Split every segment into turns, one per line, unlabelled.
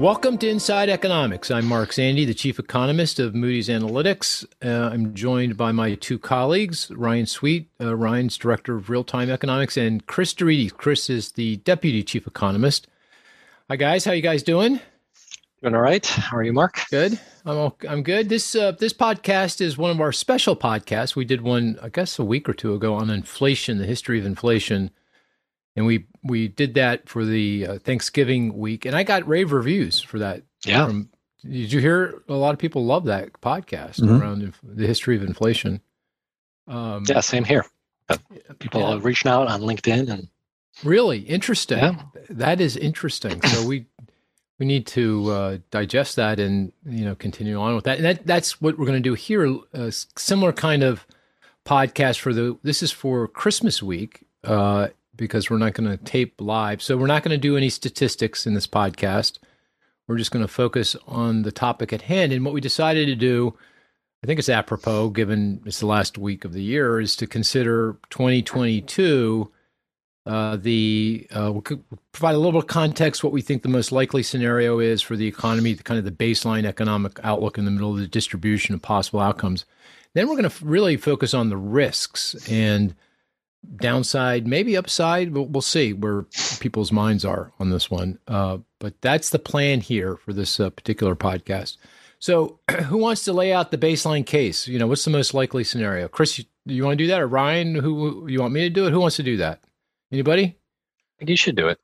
Welcome to Inside Economics. I'm Mark Zandi, the chief economist of Moody's Analytics. Uh, I'm joined by my two colleagues, Ryan Sweet, uh, Ryan's director of real time economics, and Chris deRitis. Chris is the deputy chief economist. Hi, guys. How you guys doing?
Doing all right. How are you, Mark?
Good. I'm all, I'm good. This uh, this podcast is one of our special podcasts. We did one, I guess, a week or two ago on inflation, the history of inflation and we we did that for the uh, Thanksgiving week, and I got rave reviews for that.
Yeah. From,
did you hear? A lot of people love that podcast mm-hmm. around inf- the history of inflation.
Um, yeah, same here. People yeah. reaching out on LinkedIn and
really interesting. Yeah. That is interesting. So we we need to uh, digest that and you know continue on with that. And that that's what we're going to do here. A similar kind of podcast for the. This is for Christmas week. Uh, because we're not going to tape live. So we're not going to do any statistics in this podcast. We're just going to focus on the topic at hand. And what we decided to do, I think it's apropos, given it's the last week of the year, is to consider 2022. Uh, the uh, we'll provide a little bit of context what we think the most likely scenario is for the economy, the kind of the baseline economic outlook in the middle of the distribution of possible outcomes. Then we're going to really focus on the risks and downside, maybe upside. We'll, we'll see where people's minds are on this one. Uh, but that's the plan here for this uh, particular podcast. So, who wants to lay out the baseline case? You know, what's the most likely scenario? Chris, you, you want to do that, or Ryan? Who you want me to do it? Who wants to do that? Anybody? I
think you should do it.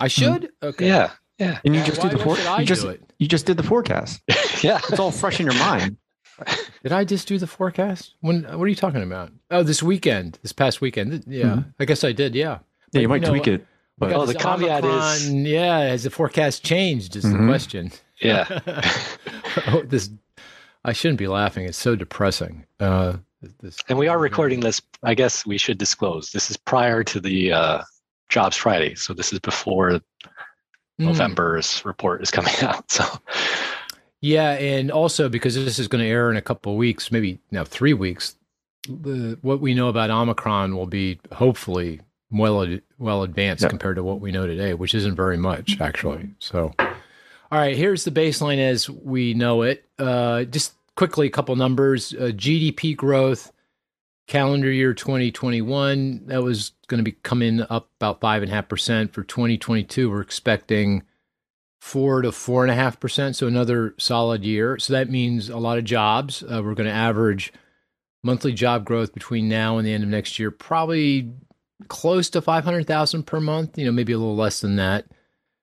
I should. Mm-hmm.
Okay. Yeah. Yeah.
And you just Why, do the for- you just you just did the forecast.
yeah.
It's all fresh in your mind.
Did I just do the forecast? When? What are you talking about? Oh, this weekend, this past weekend. Yeah, mm-hmm. I guess I did. Yeah.
Yeah, you might you know, tweak it.
But oh, the caveat Omicron, is,
yeah, has the forecast changed? Is mm-hmm. the question.
Yeah.
oh, this, I shouldn't be laughing. It's so depressing. Uh,
this, and we are recording this. I guess we should disclose. This is prior to the uh, Jobs Friday, so this is before mm. November's report is coming out. So
yeah, and also because this is going to air in a couple of weeks, maybe now three weeks, the, what we know about Omicron will be hopefully well well advanced compared to what we know today, which isn't very much actually. So, all right, here's the baseline as we know it. Uh, just quickly, a couple numbers: uh, GDP growth, calendar year 2021, that was going to be coming up about five and a half percent. For 2022, we're expecting four to four and a half percent. So another solid year. So that means a lot of jobs. Uh, we're going to average monthly job growth between now and the end of next year, probably close to 500,000 per month, you know, maybe a little less than that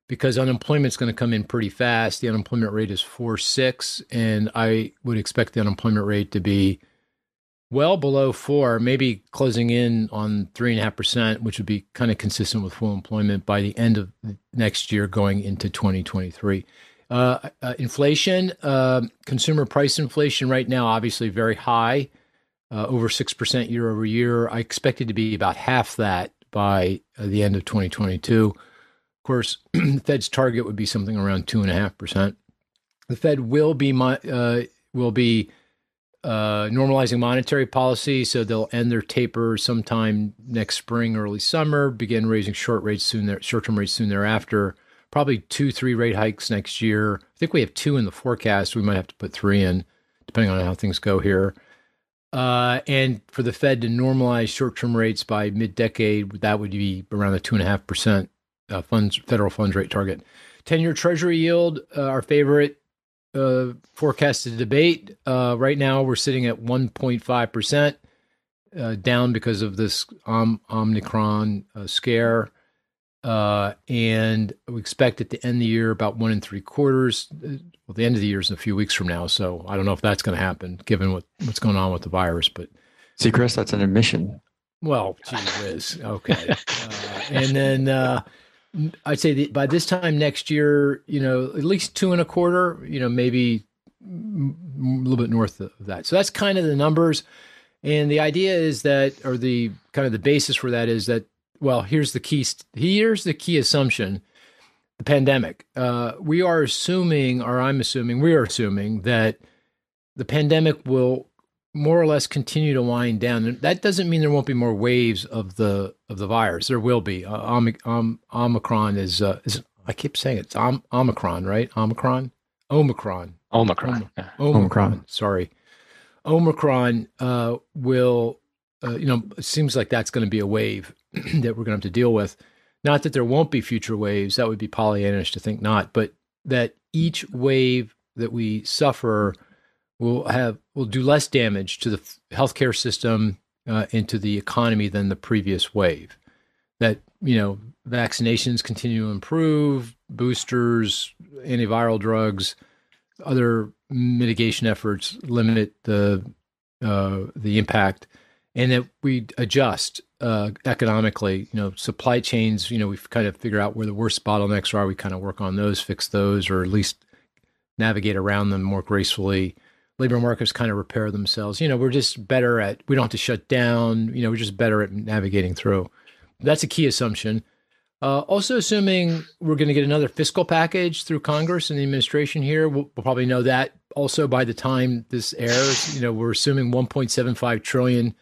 because unemployment's going to come in pretty fast. The unemployment rate is 4.6 and I would expect the unemployment rate to be well below four, maybe closing in on three and a half percent, which would be kind of consistent with full employment by the end of next year, going into 2023. Uh, uh, inflation, uh, consumer price inflation right now, obviously very high, uh, over 6% year over year. I expect it to be about half that by uh, the end of 2022. Of course, the Fed's target would be something around 2.5%. The Fed will be, uh, will be uh, normalizing monetary policy, so they'll end their taper sometime next spring, early summer. Begin raising short rates soon, there, short-term rates soon thereafter. Probably two, three rate hikes next year. I think we have two in the forecast. We might have to put three in, depending on how things go here. Uh, and for the Fed to normalize short-term rates by mid-decade, that would be around the two and a half percent uh, funds federal funds rate target. Ten-year Treasury yield, uh, our favorite, uh, forecasted debate. Uh, right now, we're sitting at 1.5 percent, uh, down because of this Om- Omicron uh, scare, uh, and we expect it to end the year about one and three quarters. Uh, well, the end of the year is a few weeks from now, so I don't know if that's going to happen given what, what's going on with the virus. But
see, Chris, that's an admission.
Well, gee whiz. Okay, and then I'd say that by this time next year, you know, at least two and a quarter, you know, maybe a little bit north of that. So that's kind of the numbers. And the idea is that, or the kind of the basis for that is that, well, here's the key, here's the key assumption the pandemic. Uh, we are assuming, or I'm assuming, we are assuming that the pandemic will more or less continue to wind down. That doesn't mean there won't be more waves of the of the virus. There will be. Uh, Om, Om, Omicron is uh, is I keep saying it. it's Om- Omicron, right? Omicron, Omicron,
Omicron,
Om- Omicron. Omicron. Sorry, Omicron uh, will. Uh, you know, it seems like that's going to be a wave that we're going to have to deal with. Not that there won't be future waves. That would be Pollyannish to think not, but that each wave that we suffer will have will do less damage to the healthcare system uh, and to the economy than the previous wave. That you know vaccinations continue to improve, boosters, antiviral drugs, other mitigation efforts limit the uh, the impact, and that we adjust uh, economically. You know, supply chains. You know, we kind of figure out where the worst bottlenecks are. We kind of work on those, fix those, or at least navigate around them more gracefully labor markets kind of repair themselves. You know, we're just better at, we don't have to shut down, you know, we're just better at navigating through. That's a key assumption. Uh, also, assuming we're going to get another fiscal package through Congress and the administration here, we'll, we'll, probably know that also by the time this airs. You know, we're assuming 1.75 trillion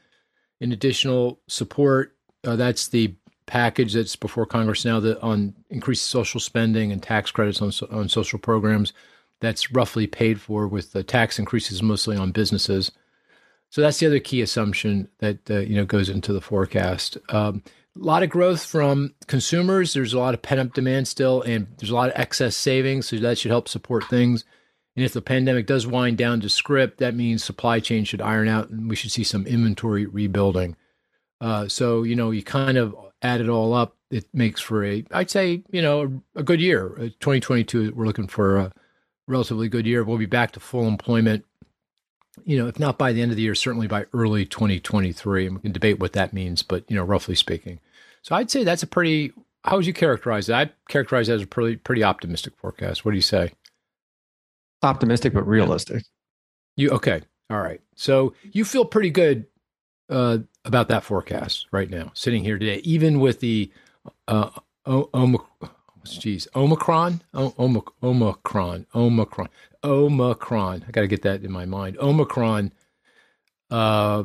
in additional support. Uh, that's the package that's before Congress now that on increased social spending and tax credits on on social programs that's roughly paid for with the tax increases mostly on businesses. So that's the other key assumption that uh, you know goes into the forecast. Um, a lot of growth from consumers. There's a lot of pent up demand still, and there's a lot of excess savings, so that should help support things. And if the pandemic does wind down to script, that means supply chain should iron out, and we should see some inventory rebuilding. Uh, so you know, you kind of add it all up, it makes for a, I'd say, you know, a, good year. Uh, 2022, we're looking for a relatively good year. We'll be back to full employment, you know, if not by the end of the year, certainly by early 2023. And we can debate what that means, but, you know, roughly speaking. So I'd say that's a pretty, how would you characterize that? I'd characterize that as a pretty, pretty optimistic forecast. What do you say?
Optimistic, but realistic.
You, okay. All right. So you feel pretty good uh, about that forecast right now, sitting here today, even with the uh, Jeez, Omicron, o- Omicron, Omicron, Omicron. I got to get that in my mind. Omicron uh,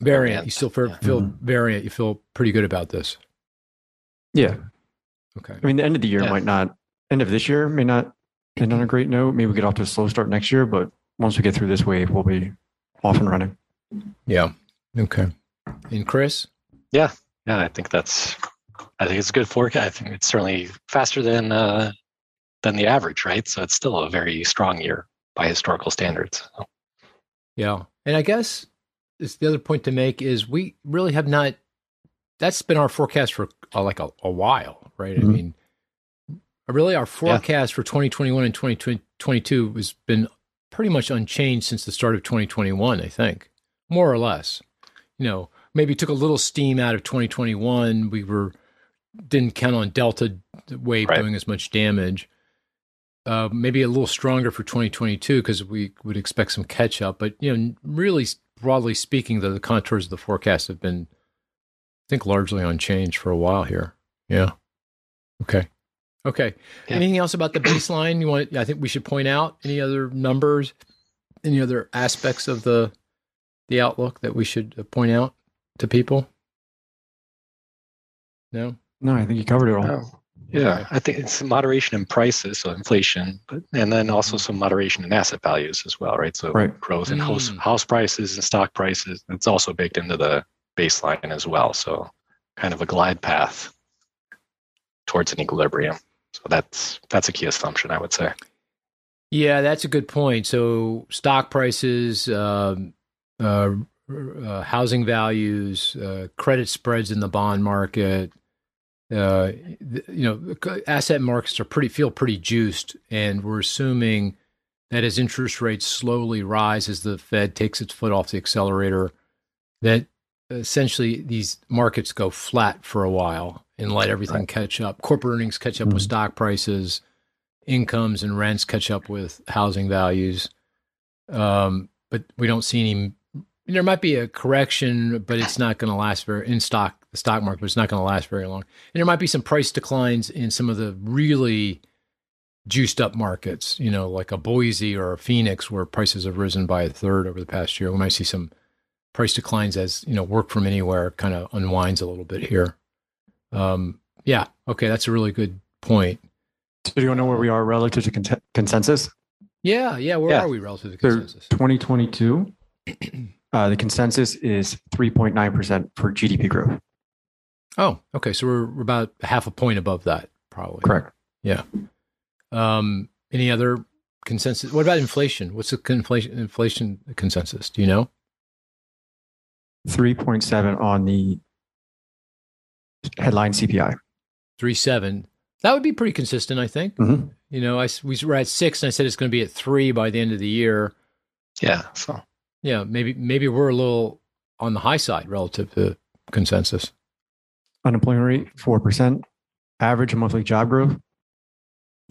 variant. You still feel, feel mm-hmm. variant. You feel pretty good about this.
Yeah.
Okay.
I mean, the end of the year yeah. might not. End of this year may not end on a great note. Maybe we get off to a slow start next year, but once we get through this wave, we'll be off and running.
Yeah. Okay. And Chris?
Yeah. Yeah. I think that's I think it's a good forecast. I think it's certainly faster than uh, than the average, right? So it's still a very strong year by historical standards. So.
Yeah, and I guess it's the other point to make is we really have not. That's been our forecast for uh, like a, a, while, right? Mm-hmm. I mean, really, our forecast yeah. for 2021 and 2022 has been pretty much unchanged since the start of 2021. I think, more or less. You know, maybe took a little steam out of 2021. We were didn't count on Delta wave right. doing as much damage. Uh, maybe a little stronger for 2022 because we would expect some catch up. But you know, really broadly speaking, the, the contours of the forecast have been, I think, largely unchanged for a while here. Yeah. Okay. Okay. Yeah. Anything else about the baseline you want? I think we should point out any other numbers, any other aspects of the the outlook that we should uh, point out to people. No.
No, I think you covered it all.
Oh, yeah, I think it's moderation in prices, so inflation, but and then also some moderation in asset values as well, right? So right. growth in mm. house house prices and stock prices. It's also baked into the baseline as well. So kind of a glide path towards an equilibrium. So that's that's a key assumption, I would say.
Yeah, that's a good point. So stock prices, um, uh, uh, housing values, uh, credit spreads in the bond market, uh, you know, asset markets are pretty feel pretty juiced, and we're assuming that as interest rates slowly rise as the Fed takes its foot off the accelerator, that essentially these markets go flat for a while and let everything right. catch up. Corporate earnings catch up mm-hmm. with stock prices, incomes and rents catch up with housing values. Um, but we don't see any. There might be a correction, but it's not going to last very in stock the stock market, but it's not going to last very long. And there might be some price declines in some of the really juiced up markets, you know, like a Boise or a Phoenix where prices have risen by a third over the past year. We might see some price declines as, you know, work from anywhere kind of unwinds a little bit here. Um, yeah. Okay. That's a really good point.
So do you want to know where we are relative to con- consensus?
Yeah, yeah. Where yeah. are we relative to consensus?
So 2022, uh, the consensus is 3.9% for GDP growth.
Oh, okay. So we're, we're about half a point above that, probably.
Correct.
Yeah. Um, any other consensus? What about inflation? What's the inflation inflation consensus? Do you know?
3.7 on the headline CPI.
Three seven. That would be pretty consistent, I think. Mm-hmm. You know, I we were at six, and I said it's going to be at three by the end of the year.
Yeah. So.
Yeah, maybe maybe we're a little on the high side relative to consensus.
Unemployment rate four percent. Average monthly job growth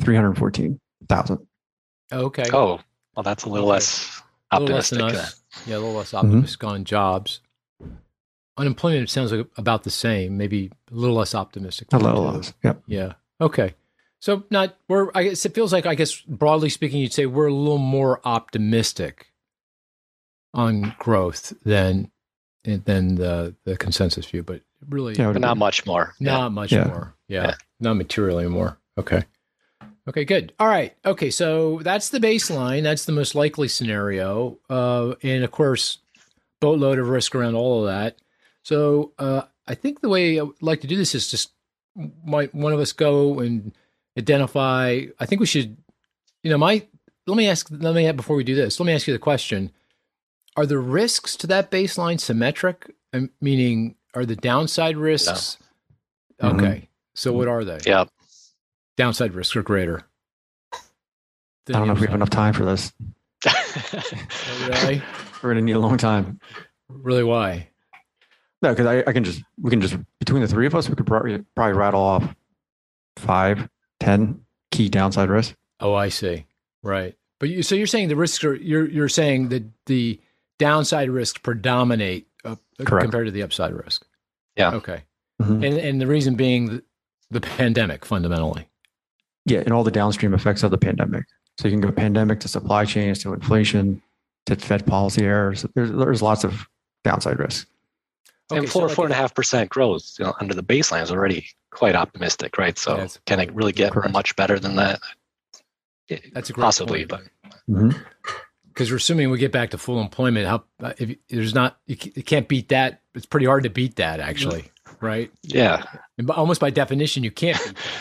three hundred fourteen thousand.
Okay.
Oh, well, that's a little okay. less optimistic.
A little less yeah, a little less mm-hmm. optimistic mm-hmm. on jobs. Unemployment sounds like about the same, maybe a little less optimistic.
A little less. Yeah.
Yeah. Okay. So not we're I guess it feels like I guess broadly speaking you'd say we're a little more optimistic on growth than than the the consensus view, but really
yeah, but not much more.
Not yeah. much yeah. more. Yeah. yeah. Not materially more. Okay. Okay, good. All right. Okay, so that's the baseline. That's the most likely scenario. Uh, and of course, boatload of risk around all of that. So uh, I think the way I would like to do this is just might one of us go and identify. I think we should, you know, my let me ask. Let me before we do this. Let me ask you the question: Are the risks to that baseline symmetric? Meaning, are the downside risks? No. Okay, mm-hmm. so what are they?
Yeah,
downside risks are greater.
I don't know if we have enough time for this.
oh, really?
We're gonna need a long time.
Really? Why?
No, because I, I can just we can just between the three of us we could probably probably rattle off five, ten key downside risks.
Oh, I see. Right, but you so you're saying the risks are you're you're saying that the downside risks predominate uh, compared to the upside risk.
Yeah.
Okay. Mm-hmm. And and the reason being the, the pandemic fundamentally.
Yeah, and all the downstream effects of the pandemic. So you can go pandemic to supply chains to inflation to Fed policy errors. There's there's lots of downside risk.
Okay, and four so like four and a half percent growth you know, under the baseline is already quite optimistic, right? So yeah, can it really get correct. much better than that?
That's a
great possibly,
point. but mm-hmm. Because we're assuming we get back to full employment. How if there's not you, can't beat that. It's pretty hard to beat that, actually, right?
Yeah,
and almost by definition, you can't.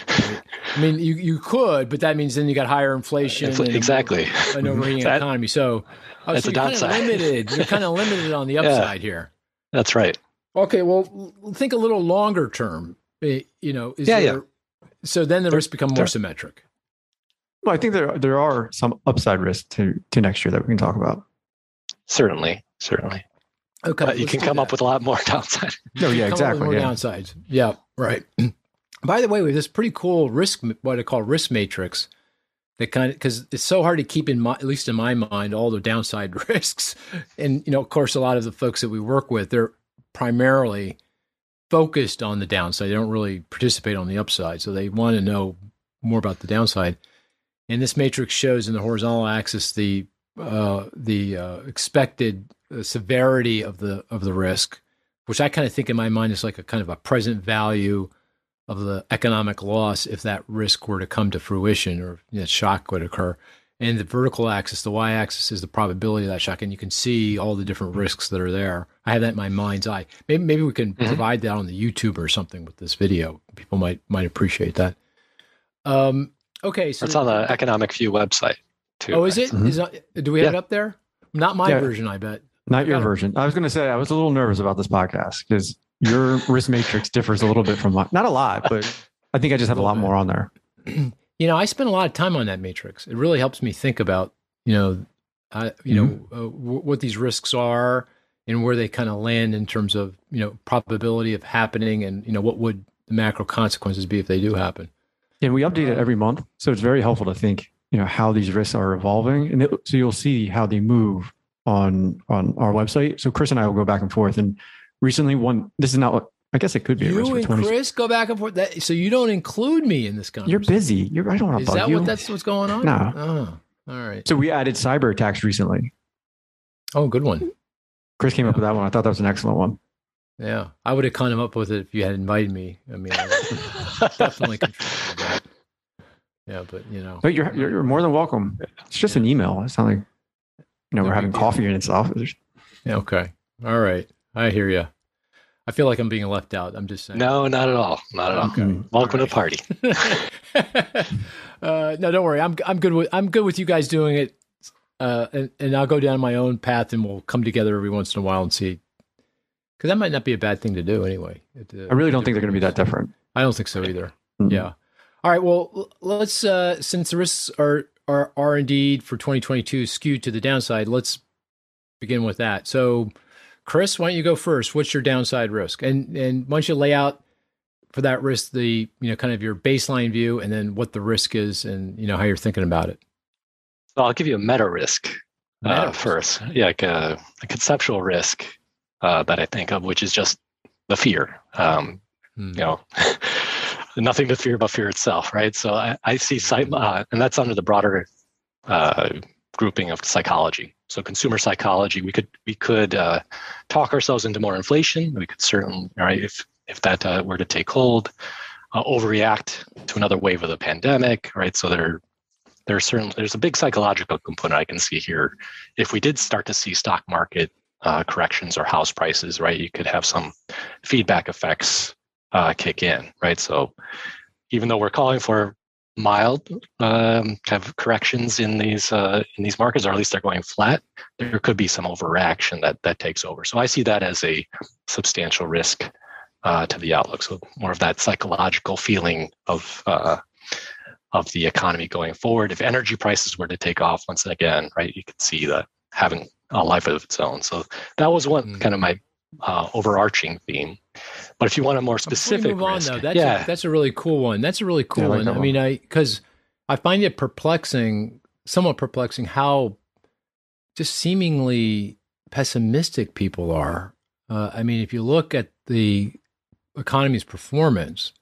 Right? I mean, you you could, but that means then you got higher inflation,
Infl- exactly,
an overheating that, economy. So,
oh, that's so a downside.
limited. You're kind of limited on the upside yeah, here.
That's right.
Okay, well, think a little longer term. Eh, you know,
yeah, there,
yeah. So then the risks become more there, symmetric.
Well, I think there there are some upside risks to to next year that we can talk about.
Certainly, certainly.
Okay,
but you can come that. up with a lot more downside.
No, yeah, exactly.
more
yeah.
downsides. Yeah, right. By the way, we have this pretty cool risk, what I call risk matrix, that kind of because it's so hard to keep in mind, at least in my mind, all the downside risks. And you know, of course, a lot of the folks that we work with, they're primarily focused on the downside. They don't really participate on the upside. So they want to know more about the downside. And this matrix shows in the horizontal axis the uh, the uh, expected uh, severity of the of the risk, which I kind of think in my mind is like a kind of a present value of the economic loss if that risk were to come to fruition or you know, shock would occur. And the vertical axis, the y axis, is the probability of that shock, and you can see all the different risks that are there. I have that in my mind's eye. Maybe maybe we can mm-hmm. provide that on the YouTube or something with this video. People might might appreciate that. Um, okay,
so it's on the Economic View website too.
Oh, is it? Mm-hmm. Is that, do we have yeah. it up there? Not my yeah. version, I bet.
Not your version. I was going to say I was a little nervous about this podcast because your risk matrix differs a little bit from mine. Not a lot, but I think I just have a lot more on there.
you know, I spend a lot of time on that matrix. It really helps me think about, you know, uh, you mm-hmm. know, uh, w- what these risks are and where they kind of land in terms of, you know, probability of happening and, you know, what would the macro consequences be if they do happen.
And we update it every month. So it's very helpful to think, you know, how these risks are evolving. And it, so you'll see how they move on, on our website. So Chris and I will go back and forth and recently one, this is not what I guess it could be.
You and 20... Chris go back and forth. That, so you don't include me in this conversation.
You're busy. You're. I don't want to
Is
bug
that
you.
what that's what's going on?
No.
Oh, all right.
So we added cyber attacks recently.
Oh, good one.
Chris came up with that one. I thought that was an excellent one.
Yeah, I would have come up with it if you had invited me. I mean, I definitely contributed that. Yeah, but you know,
but you're you're, more than welcome. It's just yeah. an email. It's not like you know no we're having coffee and stuff.
Yeah, okay, all right, I hear you. I feel like I'm being left out. I'm just saying.
No, not at all. Not at all. Okay. Welcome right. to
the party. uh, no, don't worry. I'm I'm good with I'm good with you guys doing it. Uh, and, and I'll go down my own path, and we'll come together every once in a while and see. Because that might not be a bad thing to do anyway.
I really don't think they're going to be that different.
I don't think so either. Mm-hmm. Yeah. All right. Well, let's uh, since the risks are are are indeed for 2022 skewed to the downside. Let's begin with that. So Chris, why don't you go first? What's your downside risk? And and why don't you lay out for that risk the you know kind of your baseline view and then what the risk is and you know how you're thinking about it.
So I'll give you a meta risk uh, first. Yeah, like a, a conceptual risk uh, that I think of, which is just the fear. Um, hmm. You know, nothing to fear but fear itself, right? So I, I see, uh, and that's under the broader uh, grouping of psychology. So consumer psychology, we could we could uh, talk ourselves into more inflation. We could certainly, right, if if that uh, were to take hold, uh, overreact to another wave of the pandemic, right? So there there's certainly there's a big psychological component I can see here. If we did start to see stock market uh, corrections or house prices, right, you could have some feedback effects uh, kick in, right? So even though we're calling for mild um, kind of corrections in these uh, in these markets, or at least they're going flat, there could be some overreaction that that takes over. So I see that as a substantial risk uh, to the outlook. So more of that psychological feeling of uh, of the economy going forward. If energy prices were to take off once again, right, you could see that having a life of its own. So that was one mm. kind of my uh, overarching theme. But if you want a more specific move risk, on, though,
that's
yeah.
a, that's a really cool one. That's a really cool yeah, I like one. I mean, I because I find it perplexing, somewhat perplexing, how just seemingly pessimistic people are. Uh, I mean, if you look at the economy's performance,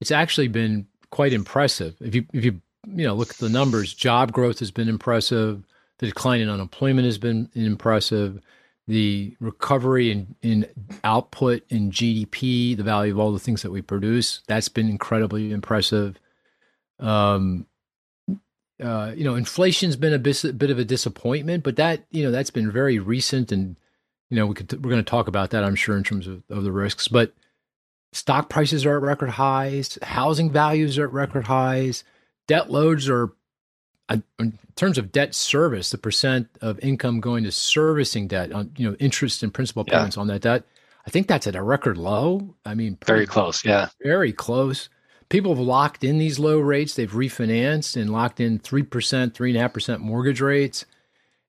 it's actually been quite impressive. If you if you you know look at the numbers, job growth has been impressive. The decline in unemployment has been impressive the recovery in, in output in GDP, the value of all the things that we produce, that's been incredibly impressive. Um, uh, you know, inflation's been a bit, bit of a disappointment, but that you know that's been very recent, and you know we could we're going to talk about that, I'm sure, in terms of, of the risks. But stock prices are at record highs, housing values are at record highs, debt loads are in terms of debt service, the percent of income going to servicing debt on you know interest and principal payments yeah. on that debt, I think that's at a record low. I mean,
very close, yeah,
very close. People have locked in these low rates. They've refinanced and locked in three percent, three and a half percent mortgage rates,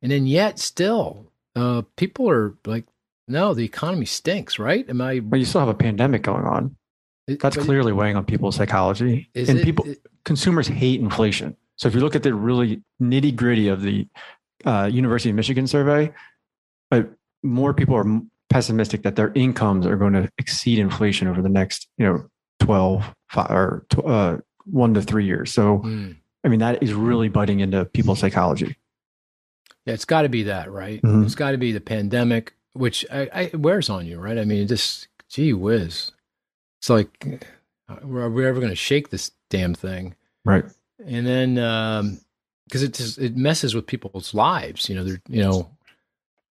and then yet still, uh, people are like, no, the economy stinks, right? Am I?
Well, you still have a pandemic going on. That's clearly weighing on people's psychology, and it, people, it, consumers hate inflation. So if you look at the really nitty gritty of the uh, University of Michigan survey, but more people are pessimistic that their incomes are going to exceed inflation over the next, you know, 12 five, or uh, one to three years. So, mm. I mean, that is really biting into people's psychology.
Yeah, it's got to be that, right? Mm-hmm. It's got to be the pandemic, which I, I, wears on you, right? I mean, just gee whiz, it's like, are we ever going to shake this damn thing?
Right
and then because um, it just it messes with people's lives. You know, they're you know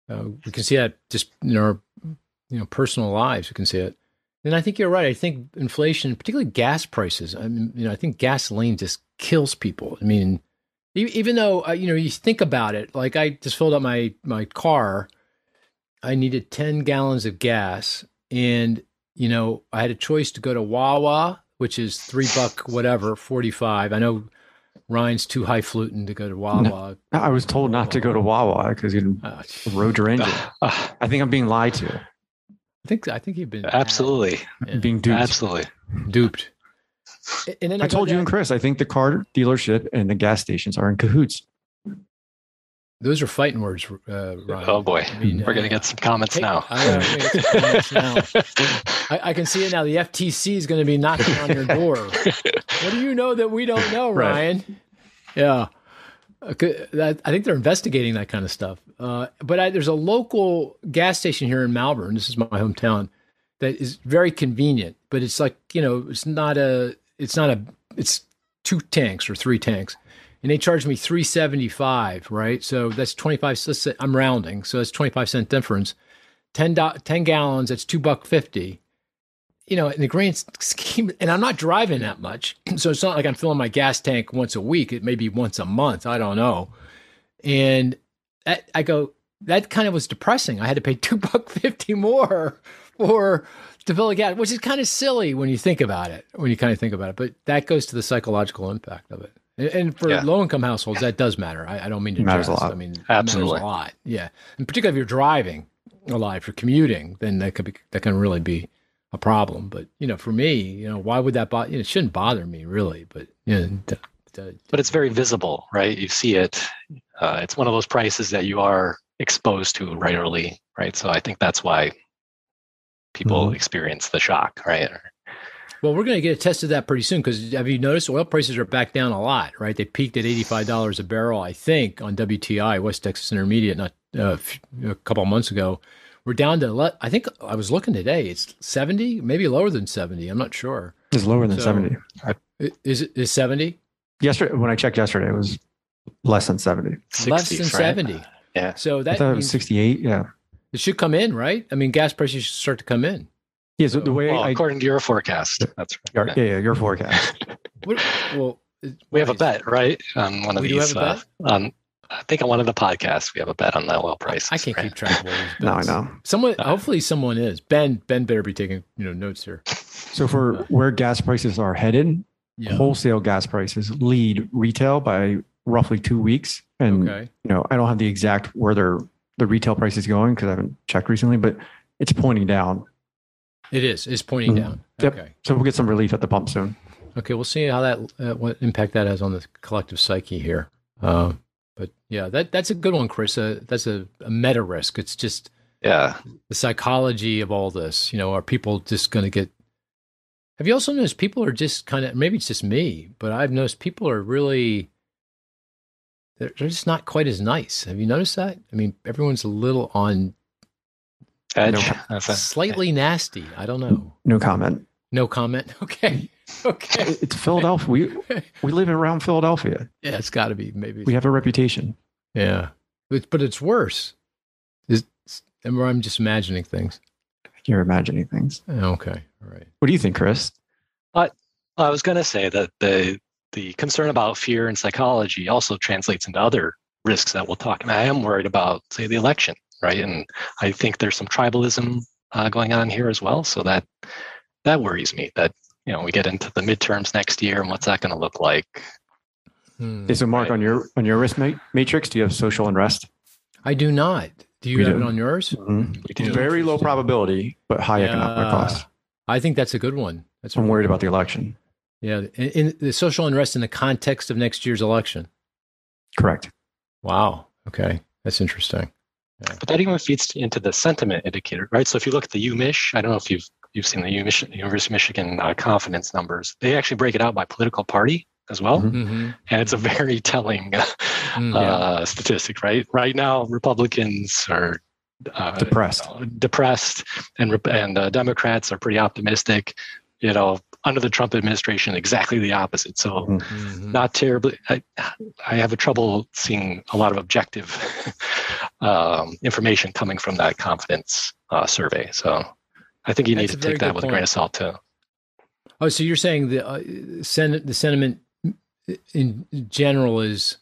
uh, we can see that just in our you know personal lives. We can see it. And I think you're right. I think inflation, particularly gas prices. I mean, you know, I think gasoline just kills people. I mean, even though uh, you know you think about it, like I just filled up my my car, I needed ten gallons of gas, and you know I had a choice to go to Wawa, which is three buck whatever, forty five. I know Ryan's too highfalutin to go to Wawa. No,
I was told not to go to Wawa because you uh, rode your engine. Uh, I think I'm being lied to.
I think I think you've been
absolutely
yeah. being duped.
Absolutely
duped.
And then I, I told you and Chris. I think the car dealership and the gas stations are in cahoots.
Those are fighting words, uh, Ryan.
Oh boy, I mean, we're uh, gonna get some comments hey, now. I,
some comments now. I, I, can see it now. The FTC is going to be knocking on your door. what do you know that we don't know, Ryan? Right. Yeah, I think they're investigating that kind of stuff. Uh, but I, there's a local gas station here in Malvern. This is my hometown. That is very convenient, but it's like you know, it's not a, it's not a, it's two tanks or three tanks, and they charge me three seventy five, right? So that's twenty five. Let's say I'm rounding, so that's twenty five cent difference. 10, 10 gallons, that's two buck fifty. You know, in the grand scheme, and I'm not driving that much, so it's not like I'm filling my gas tank once a week. It may be once a month. I don't know. And that, I go, that kind of was depressing. I had to pay two buck fifty more for to fill a gas, which is kind of silly when you think about it. When you kind of think about it, but that goes to the psychological impact of it. And, and for yeah. low income households, that does matter. I, I don't mean to
matters a lot.
I mean,
absolutely
a lot. Yeah, and particularly if you're driving a lot, if you're commuting, then that could be that can really be a problem. But you know, for me, you know, why would that bother? You know, it shouldn't bother me really. But you know, d-
d- but it's very visible, right? You see it. Uh, it's one of those prices that you are exposed to regularly, right? So I think that's why people mm-hmm. experience the shock, right?
Well, we're going to get a test of that pretty soon because have you noticed oil prices are back down a lot, right? They peaked at $85 a barrel, I think, on WTI, West Texas Intermediate, not uh, a couple of months ago. We're down to, I think I was looking today, it's 70, maybe lower than 70. I'm not sure.
It's lower than so, 70.
Is it is 70?
Yesterday, when I checked yesterday, it was less than 70.
Less than right? 70.
Yeah.
So that
I thought it was 68. Yeah.
It should come in, right? I mean, gas prices should start to come in.
Yeah. So the way
well,
I,
according to your forecast, that's
right. Your, yeah, yeah, your forecast.
what, well,
we have a bet, right? On one of
we
these.
Do have a
bet? Uh, on, I think on one of the podcasts, we have a bet on the oil price.
I can't
right?
keep track of all these.
Bets. no, I know.
Someone, uh, hopefully, someone is. Ben, Ben better be taking you know notes here.
So for where gas prices are headed, yeah. wholesale gas prices lead retail by roughly two weeks. And okay. you know, I don't have the exact where their the retail price is going because I haven't checked recently, but it's pointing down.
It is. It's pointing mm-hmm. down.
Yep. Okay. So we'll get some relief at the pump soon.
Okay, we'll see how that uh, what impact that has on the collective psyche here. Uh, but yeah, that that's a good one, Chris. Uh, that's a, a meta risk. It's just
yeah
the psychology of all this. You know, are people just going to get? Have you also noticed people are just kind of maybe it's just me, but I've noticed people are really they're, they're just not quite as nice. Have you noticed that? I mean, everyone's a little on
edge,
slightly nasty. I don't know.
No comment.
No comment. Okay. Okay.
It's Philadelphia. We we live around Philadelphia.
Yeah, it's got to be maybe.
We have a reputation.
Yeah, but, but it's worse. Is I'm just imagining things.
You're imagining things.
Oh, okay. All right.
What do you think, Chris?
I I was going to say that the the concern about fear and psychology also translates into other risks that we'll talk about. I am worried about, say, the election, right? And I think there's some tribalism uh, going on here as well. So that that worries me. That you know we get into the midterms next year, and what's that going to look like?
Hmm, so, Mark, right. on your on your risk matrix, do you have social unrest?
I do not. Do you we have do. it on yours?
Mm-hmm. Very low probability, but high yeah, economic cost.
I think that's a good one. That's
I'm worried about the election.
Yeah, in, in, the social unrest in the context of next year's election.
Correct.
Wow. Okay, that's interesting.
Yeah. But that even feeds into the sentiment indicator, right? So if you look at the UMich, I don't know if you've you've seen the UMich, University of Michigan uh, confidence numbers. They actually break it out by political party as well, mm-hmm. mm-hmm. and it's a very telling mm, uh, statistic, right? Right now, Republicans are uh,
depressed,
depressed, and and uh, Democrats are pretty optimistic you know, under the Trump administration, exactly the opposite. So, mm-hmm. mm-hmm. not terribly. I, I have a trouble seeing a lot of objective um, information coming from that confidence uh, survey. So, I think you That's need to take that with point. a grain of salt too.
Oh, so you're saying the uh, sen- the sentiment in general is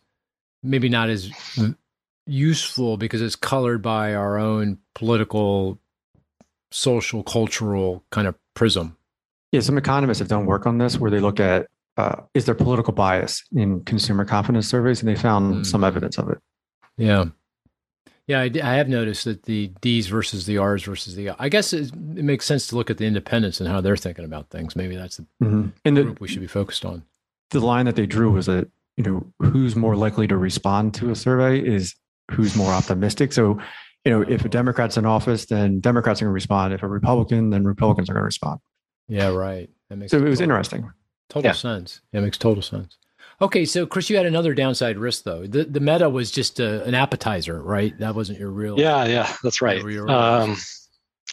maybe not as useful because it's colored by our own political, social, cultural kind of prism.
Yeah, some economists have done work on this where they look at uh, is there political bias in consumer confidence surveys, and they found mm. some evidence of it.
Yeah, yeah, I, I, have noticed that the D's versus the R's versus the. I guess it, it, makes sense to look at the independents and how they're thinking about things. Maybe that's the mm-hmm. and the, group we should be focused on.
The line that they drew was that you know who's more likely to respond to a survey is who's more optimistic. So you know if a Democrat's in office, then Democrats are going to respond. If a Republican, then Republicans are going to respond.
Yeah, right.
That makes so it was interesting.
Total yeah. sense. It makes total sense. Okay, so Chris, you had another downside risk though. The the meta was just a, an appetizer, right? That wasn't your real.
Yeah, yeah, that's right. Um,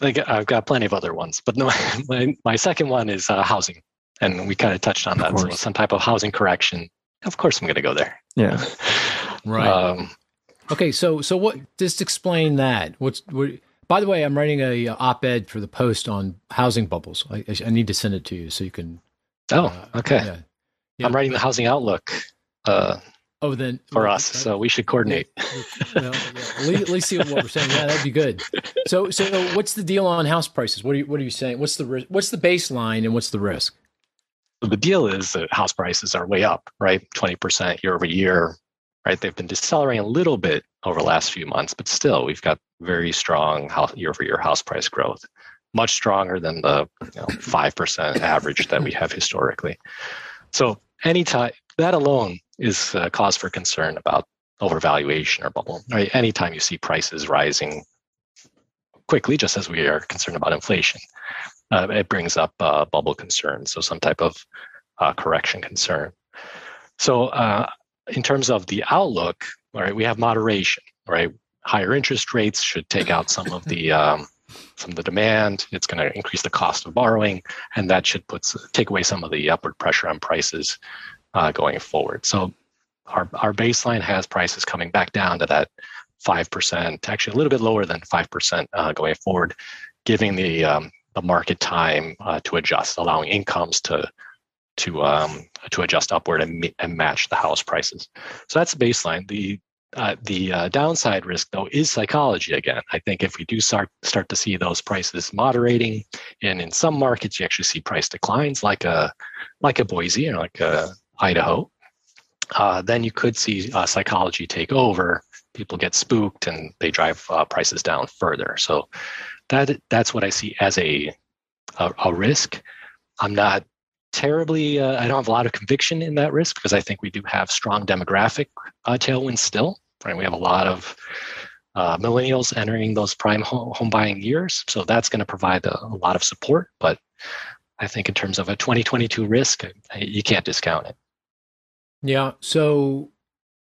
I I've got plenty of other ones, but no, my, my second one is uh, housing and we kind of touched on that. So some type of housing correction. Of course, I'm going to go there.
Yeah.
right. Um, okay. So, so what? Just explain that. What's what? By the way, I'm writing a, a op-ed for the Post on housing bubbles. I, I, need to send it to you so you can.
Oh, uh, okay. Yeah. Yeah. I'm writing the housing outlook. Uh,
oh, then
for us, so we should coordinate.
well, yeah. At least see what we're saying. Yeah, that'd be good. So, so what's the deal on house prices? What are you What are you saying? What's the what's the baseline and what's the risk?
the deal is that house prices are way up, right? 20% year over year, right? They've been decelerating a little bit over the last few months, but still, we've got very strong year over year house price growth, much stronger than the you know, 5% average that we have historically. So, anytime that alone is a cause for concern about overvaluation or bubble, right? Anytime you see prices rising quickly, just as we are concerned about inflation, uh, it brings up uh, bubble concern, so some type of uh, correction concern. So, uh, in terms of the outlook, right, we have moderation, right? Higher interest rates should take out some of the um, of the demand. It's going to increase the cost of borrowing, and that should put take away some of the upward pressure on prices uh, going forward. So, our our baseline has prices coming back down to that five percent, actually a little bit lower than five percent uh, going forward, giving the um, the market time uh, to adjust, allowing incomes to to um, to adjust upward and, and match the house prices. So that's the baseline. The uh, the uh, downside risk, though, is psychology again. I think if we do start start to see those prices moderating, and in some markets you actually see price declines, like a like a Boise or like a Idaho, uh, then you could see uh, psychology take over. People get spooked and they drive uh, prices down further. So that that's what I see as a a, a risk. I'm not terribly. Uh, I don't have a lot of conviction in that risk because I think we do have strong demographic uh, tailwinds still. Right, we have a lot of uh, millennials entering those prime home, home buying years, so that's going to provide a, a, lot of support. But I think in terms of a 2022 risk, you can't discount it.
Yeah. So,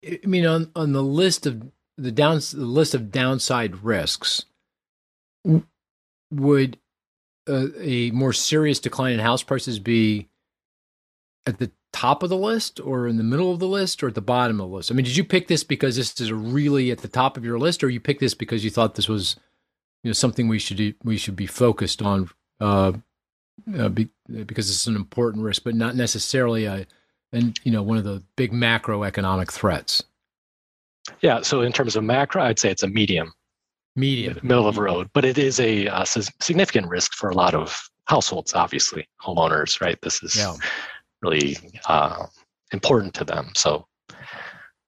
I mean, on on the list of the down the list of downside risks, would a, a more serious decline in house prices be at the top of the list or in the middle of the list or at the bottom of the list? I mean, did you pick this because this is really at the top of your list, or you picked this because you thought this was, you know, something we should we should be focused on uh, uh, be, because it's an important risk, but not necessarily a, and you know, one of the big macroeconomic threats.
Yeah. So in terms of macro, I'd say it's a medium
medium
middle of the road but it is a uh, significant risk for a lot of households obviously homeowners right this is yeah. Really uh, important to them so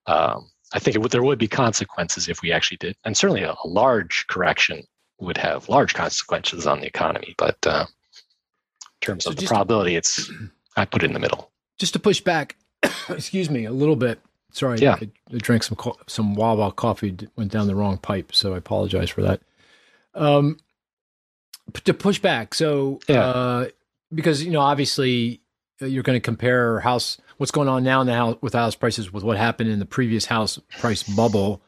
um, i think it there would be consequences if we actually did and certainly a, a, large correction would have large consequences on the economy but uh, in terms so of the probability it's i put it in the middle
just to push back excuse me a little bit Sorry, yeah. I, I drank some co- some Wawa coffee, went down the wrong pipe, so I apologize for that. Um, to push back, so yeah. uh, because you know, obviously, you're going to compare house what's going on now in the house with house prices with what happened in the previous house price bubble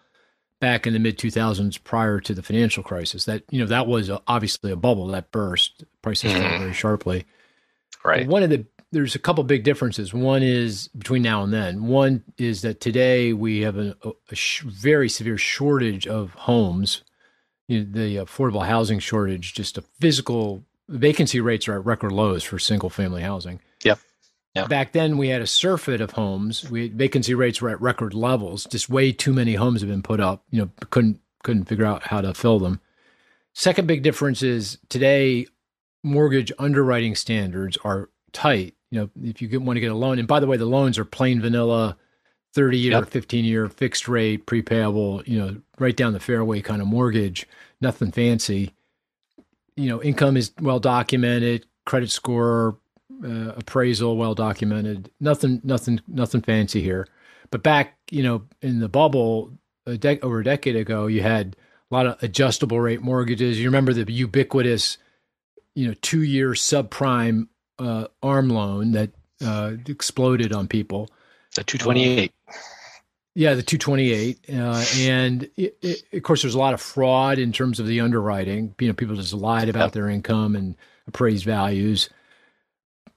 back in the mid 2000s prior to the financial crisis. That you know that was obviously a bubble that burst, prices fell mm-hmm. very sharply.
Right.
One of the there's a couple big differences. One is between now and then. One is that today we have a, a sh- very severe shortage of homes. You know, the affordable housing shortage, just a physical vacancy rates are at record lows for single family housing.
Yep.
Back then, we had a surfeit of homes. We vacancy rates were at record levels. Just way too many homes have been put up. You know, couldn't couldn't figure out how to fill them. Second big difference is today, mortgage underwriting standards are tight you know, if you want to get a loan, and by the way, the loans are plain vanilla, 30 year, yep. 15 year fixed rate, prepayable, you know, right down the fairway kind of mortgage, nothing fancy. You know, income is well documented, credit score, uh, appraisal well documented. Nothing, nothing, nothing fancy here. But back, you know, in the bubble a de- over a decade ago, you had a lot of adjustable rate mortgages. You remember the ubiquitous, you know, two year subprime uh, arm loan that uh, exploded on people.
The 228. Uh,
yeah, the 228. Uh, and it, it, of course, there's a lot of fraud in terms of the underwriting. You know, people just lied about yep. their income and appraised values.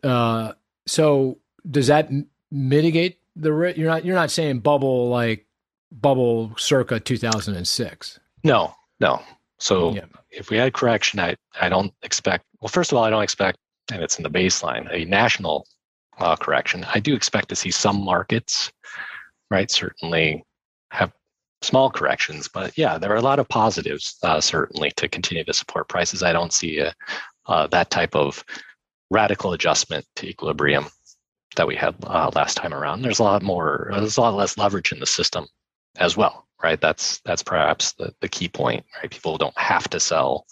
Uh, so does that mitigate the risk? You're not you're not saying bubble like bubble circa 2006.
No, no. So yeah. if we had correction, I I don't expect. Well, first of all, I don't expect, and it's in the baseline, a national uh, correction. I do expect to see some markets, right? Certainly have small corrections, but yeah, there are a lot of positives uh, certainly to continue to support prices. I don't see a, uh, that type of radical adjustment to equilibrium that we had uh, last time around. There's a lot more. There's a lot less leverage in the system as well, right? That's that's perhaps the, the key point, right? People don't have to sell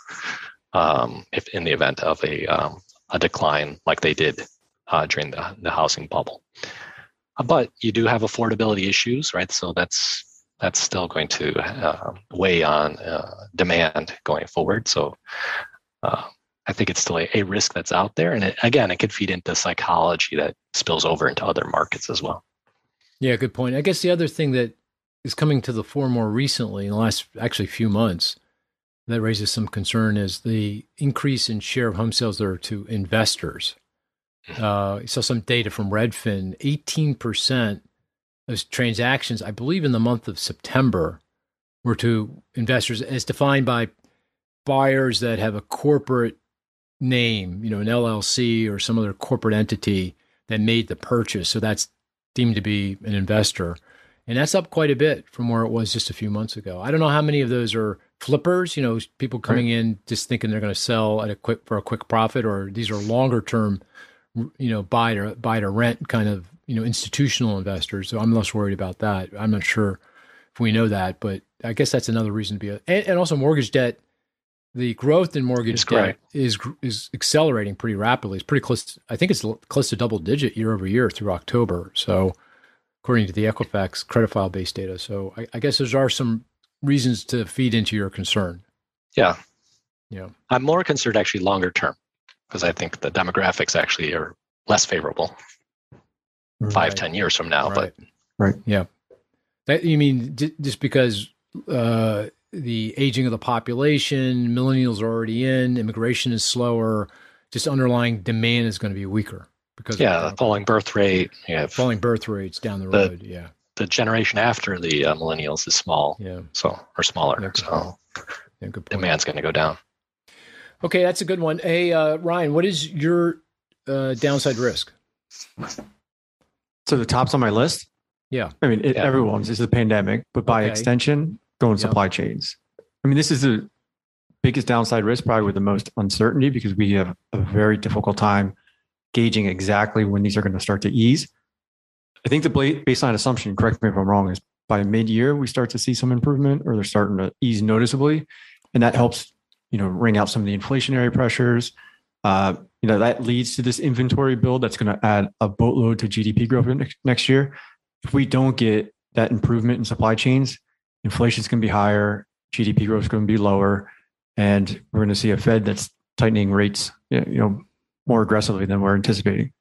um, if in the event of a um, a decline like they did uh, during the, the housing bubble. But you do have affordability issues, right? So that's that's still going to uh, weigh on uh, demand going forward. So uh, I think it's still a, a, risk that's out there. And it, again, it could feed into psychology that spills over into other markets as well.
Yeah, good point. I guess the other thing that is coming to the fore more recently in the last actually few months that raises some concern is the increase in share of home sales that are to investors. Mm-hmm. Uh, saw some data from Redfin, 18% of transactions, I believe in the month of September, were to investors as defined by buyers that have a corporate name, you know, an LLC or some other corporate entity that made the purchase. So that's deemed to be an investor. And that's up quite a bit from where it was just a few months ago. I don't know how many of those are flippers, you know, people coming right. in just thinking they're going to sell at a quick for a quick profit or these are longer term you know, buy to buy to rent kind of you know institutional investors. So I'm less worried about that. I'm not sure if we know that, but I guess that's another reason to be. A, and, and also mortgage debt. The growth in mortgage debt is is accelerating pretty rapidly. It's pretty close. To, I think it's close to double digit year over year through October. So, according to the Equifax credit file based data. So, I, I guess those are some reasons to feed into your concern.
Yeah.
Yeah.
I'm more concerned actually longer term because I think the demographics actually are less favorable right. five, ten years from now.
Right.
But
right,
yeah, that you mean just because uh, the aging of the population, millennials are already in, immigration is slower, just underlying demand is going to be weaker because
yeah, falling birth rate, yeah,
falling birth rates down the road, the, yeah.
The generation after the uh, millennials is small,
yeah,
so or smaller, yeah, so yeah, demand's going to go down.
Okay, that's a good one. Hey, uh, Ryan, what is your uh, downside risk?
So the top's on my list.
Yeah,
I mean it, yeah. everyone's is the pandemic, but by okay. extension, going supply chains. I mean, this is the biggest downside risk, probably with the most uncertainty, because we have a very difficult time gauging exactly when these are going to start to ease. I think the baseline assumption, correct me if I'm wrong, is by mid-year we start to see some improvement, or they're starting to ease noticeably, and that helps you know, wring out some of the inflationary pressures. Uh, you know, that leads to this inventory build that's going to add a boatload to GDP growth next year. If we don't get that improvement in supply chains, inflation is going to be higher, GDP growth is going to be lower, and we're going to see a Fed that's tightening rates, you know, more aggressively than we're anticipating.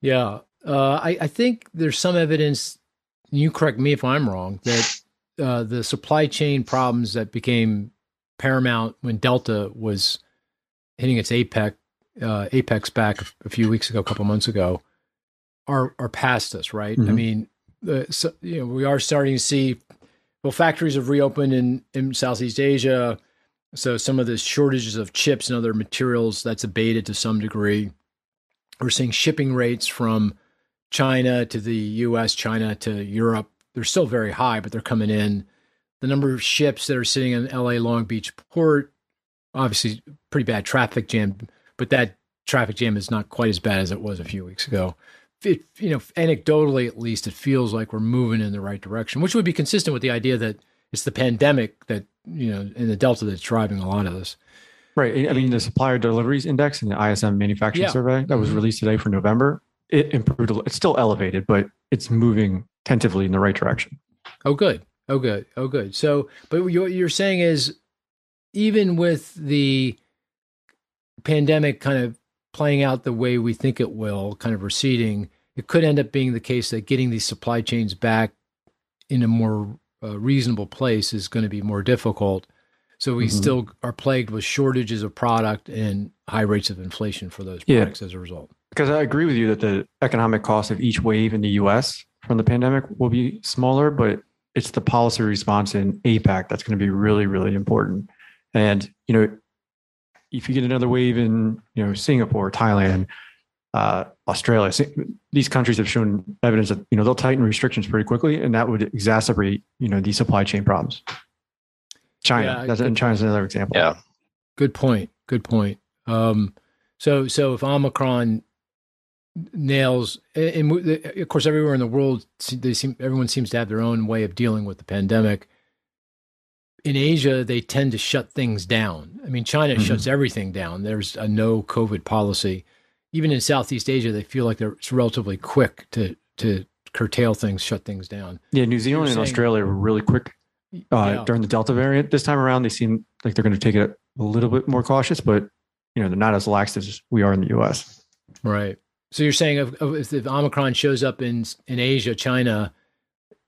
Yeah, uh, I, I, think there's some evidence. You correct me if I'm wrong. That uh, the supply chain problems that became Paramount when Delta was hitting its apex uh, apex back a few weeks ago, a couple months ago, are are past us, right? Mm-hmm. I mean, so, you know, we are starting to see well, factories have reopened in in Southeast Asia, so some of the shortages of chips and other materials that's abated to some degree. We're seeing shipping rates from China to the U.S., China to Europe. They're still very high, but they're coming in the number of ships that are sitting in LA Long Beach port, obviously pretty bad traffic jam, but that traffic jam is not quite as bad as it was a few weeks ago. It, you know, anecdotally at least, it feels like we're moving in the right direction, which would be consistent with the idea that it's the pandemic that you know in the Delta that's driving a lot of this.
Right. I mean, the supplier deliveries index and the ISM manufacturing yeah. survey that was mm-hmm. released today for November, it improved. It's still elevated, but it's moving tentatively in the right direction.
Oh, good. Oh, good. Oh, good. So, but what you're saying is, even with the pandemic kind of playing out the way we think it will, kind of receding, it could end up being the case that getting these supply chains back in a more uh, reasonable place is going to be more difficult. So we mm-hmm. still are plagued with shortages of product and high rates of inflation for those products yeah. as a result.
because I agree with you that the economic cost of each wave in the US from the pandemic will be smaller, but it's the policy response in APAC that's going to be really, really important. And, you know, if you get another wave in, you know, Singapore, Thailand, uh, Australia, these countries have shown evidence that, you know, they'll tighten restrictions pretty quickly and that would exacerbate, you know, these supply chain problems. China, yeah, that's, and China's another example.
Yeah.
Good point. Good point. Um, so, so if Omicron nails and of course everywhere in the world they seem everyone seems to have their own way of dealing with the pandemic in asia they tend to shut things down i mean china mm-hmm. shuts everything down there's a no covid policy even in southeast asia they feel like they're it's relatively quick to to curtail things shut things down
yeah new zealand and australia were really quick uh, yeah. during the delta variant this time around they seem like they're going to take it a little bit more cautious but you know they're not as lax as we are in the us
right so you're saying if, if Omicron shows up in in Asia, China,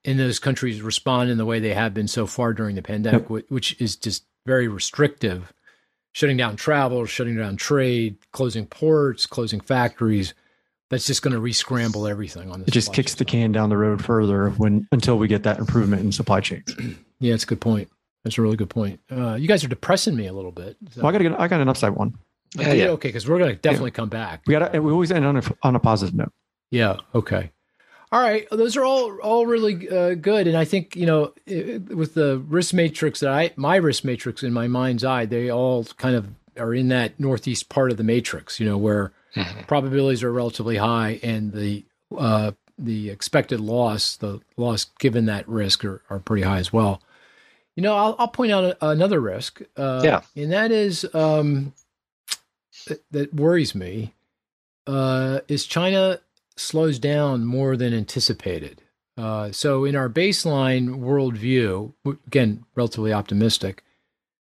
in those countries respond in the way they have been so far during the pandemic, yep. which is just very restrictive, shutting down travel, shutting down trade, closing ports, closing factories. That's just going to re-scramble everything on this.
It just kicks the can down the road further when until we get that improvement in supply chains.
yeah, it's a good point. That's a really good point. Uh, you guys are depressing me a little bit.
Well, I got to get, I got an upside one.
Yeah, yeah. Okay, because we're going to definitely yeah. come back.
We got we always end on a, on a positive note.
Yeah. Okay. All right. Those are all all really uh, good, and I think you know it, with the risk matrix that I my risk matrix in my mind's eye, they all kind of are in that northeast part of the matrix. You know where mm-hmm. probabilities are relatively high, and the uh, the expected loss, the loss given that risk, are, are pretty high as well. You know, I'll, I'll point out a, another risk. Uh, yeah, and that is um, that, that worries me uh, is China slows down more than anticipated. Uh, so, in our baseline worldview, again, relatively optimistic,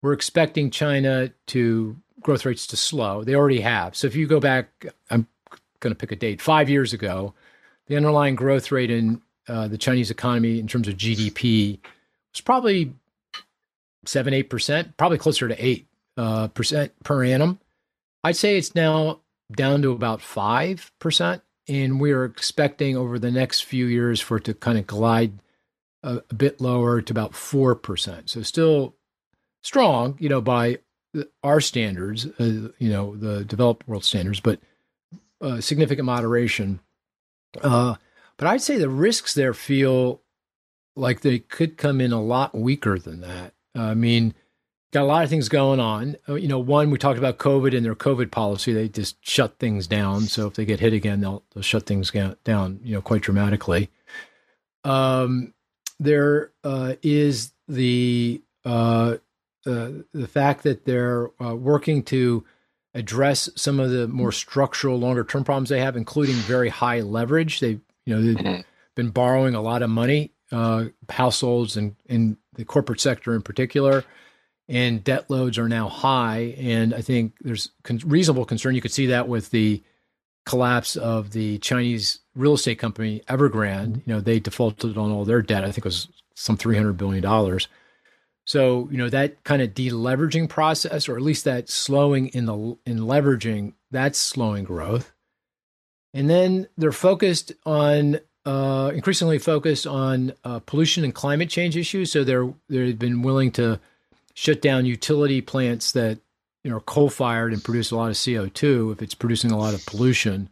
we're expecting China to growth rates to slow. They already have. So, if you go back, I'm going to pick a date, five years ago, the underlying growth rate in uh, the Chinese economy in terms of GDP was probably seven, eight percent, probably closer to eight uh, percent per annum. I'd say it's now down to about 5%. And we are expecting over the next few years for it to kind of glide a, a bit lower to about 4%. So still strong, you know, by our standards, uh, you know, the developed world standards, but uh, significant moderation. Uh, but I'd say the risks there feel like they could come in a lot weaker than that. I mean, got a lot of things going on. Uh, you know, one we talked about COVID and their COVID policy. They just shut things down. So if they get hit again, they'll, they'll shut things down. You know, quite dramatically. Um, there uh, is the uh, uh, the fact that they're uh, working to address some of the more structural, longer term problems they have, including very high leverage. They, you know, they've mm-hmm. been borrowing a lot of money, uh, households and in the corporate sector in particular and debt loads are now high. And I think there's con- reasonable concern. You could see that with the collapse of the Chinese real estate company Evergrande. You know, they defaulted on all their debt. I think it was some three hundred billion dollars. So you know that kind of deleveraging process, or at least that slowing in the in leveraging, that's slowing growth. And then they're focused on uh, increasingly focused on uh, pollution and climate change issues. So they're they've been willing to shut down utility plants that you know are coal fired and produce a lot of CO2 if it's producing a lot of pollution,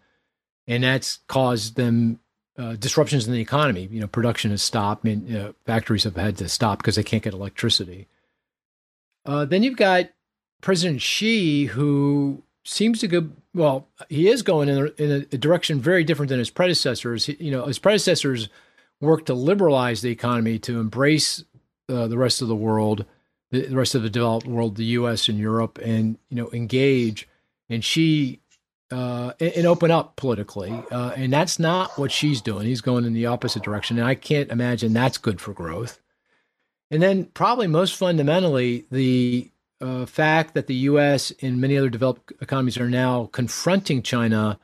and that's caused them uh, disruptions in the economy. You know, production has stopped. I mean, you know, factories have had to stop because they can't get electricity. Uh, then you've got President Xi, who seems to go well. He is going in a, in a direction very different than his predecessors. He, you know, his predecessors worked to liberalize the economy to embrace uh, the rest of the world the, rest of the developed world, the U.S. and Europe, and you know engage. And she uh, and, and, open up politically, uh, and that's not what Xi's doing. He's going in the opposite direction, and I can't imagine that's good for growth. And then, probably most fundamentally, the uh, fact that the U.S. and many other developed economies are now confronting China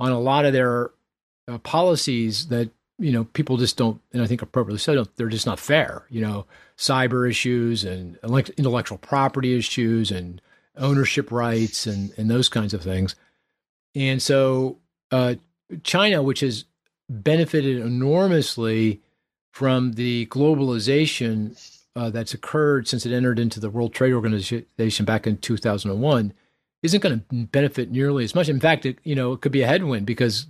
on a lot of their uh, policies that you know people just don't, and I think appropriately so, they're just not fair. You know, cyber issues and intellectual property issues and ownership rights and, and those kinds of things. And so uh, China, which has benefited enormously from the globalization uh, that's occurred since it entered into the World Trade Organization back in 2001, isn't going to benefit nearly as much. In fact, it, you know, it could be a headwind because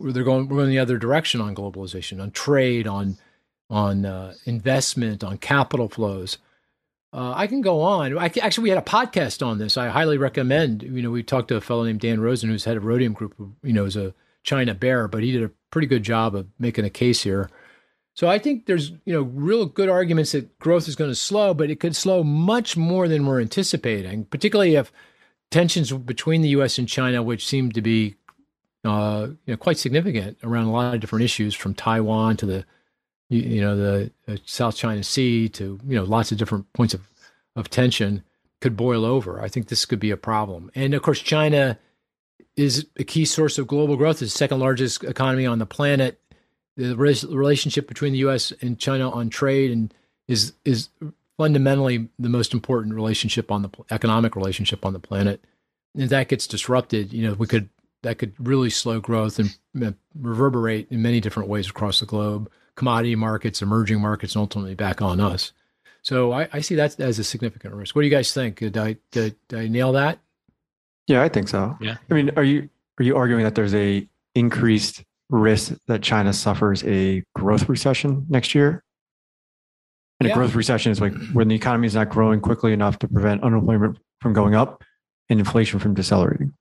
they're going we're going the other direction on globalization, on trade, on on uh, investment, on capital flows. Uh, I can go on. I, actually, we had a podcast on this. I highly recommend. You know, we talked to a fellow named Dan Rosen, who's head of Rhodium Group, who you know is a China bear, but he did a pretty good job of making a case here. So I think there's you know real good arguments that growth is going to slow, but it could slow much more than we're anticipating, particularly if tensions between the U.S. and China, which seem to be uh, you know, quite significant around a lot of different issues, from Taiwan to the you, you know the uh, South China Sea to you know lots of different points of of tension could boil over. I think this could be a problem, and of course, China is a key source of global growth. It's the second largest economy on the planet. The relationship between the U.S. and China on trade and is is fundamentally the most important relationship on the economic relationship on the planet. And that gets disrupted, you know, we could that could really slow growth and uh, reverberate in many different ways across the globe. Commodity markets, emerging markets, and ultimately back on us. So I, I see that as a significant risk. What do you guys think? Did I did, did I nail that?
Yeah, I think so.
Yeah.
I mean, are you are you arguing that there's a increased risk that China suffers a growth recession next year? And yeah. a growth recession is like when the economy is not growing quickly enough to prevent unemployment from going up and inflation from decelerating.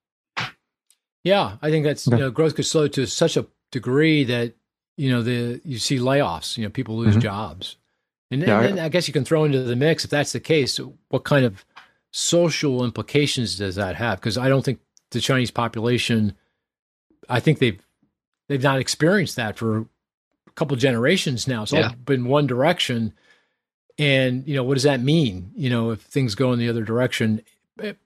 Yeah, I think that's okay. you know, growth could slow to such a degree that you know the you see layoffs. You know, people lose mm-hmm. jobs, and, yeah, and I, I guess you can throw into the mix if that's the case. What kind of social implications does that have? Because I don't think the Chinese population, I think they've they've not experienced that for a couple generations now. It's yeah. all been one direction. And you know what does that mean? You know, if things go in the other direction,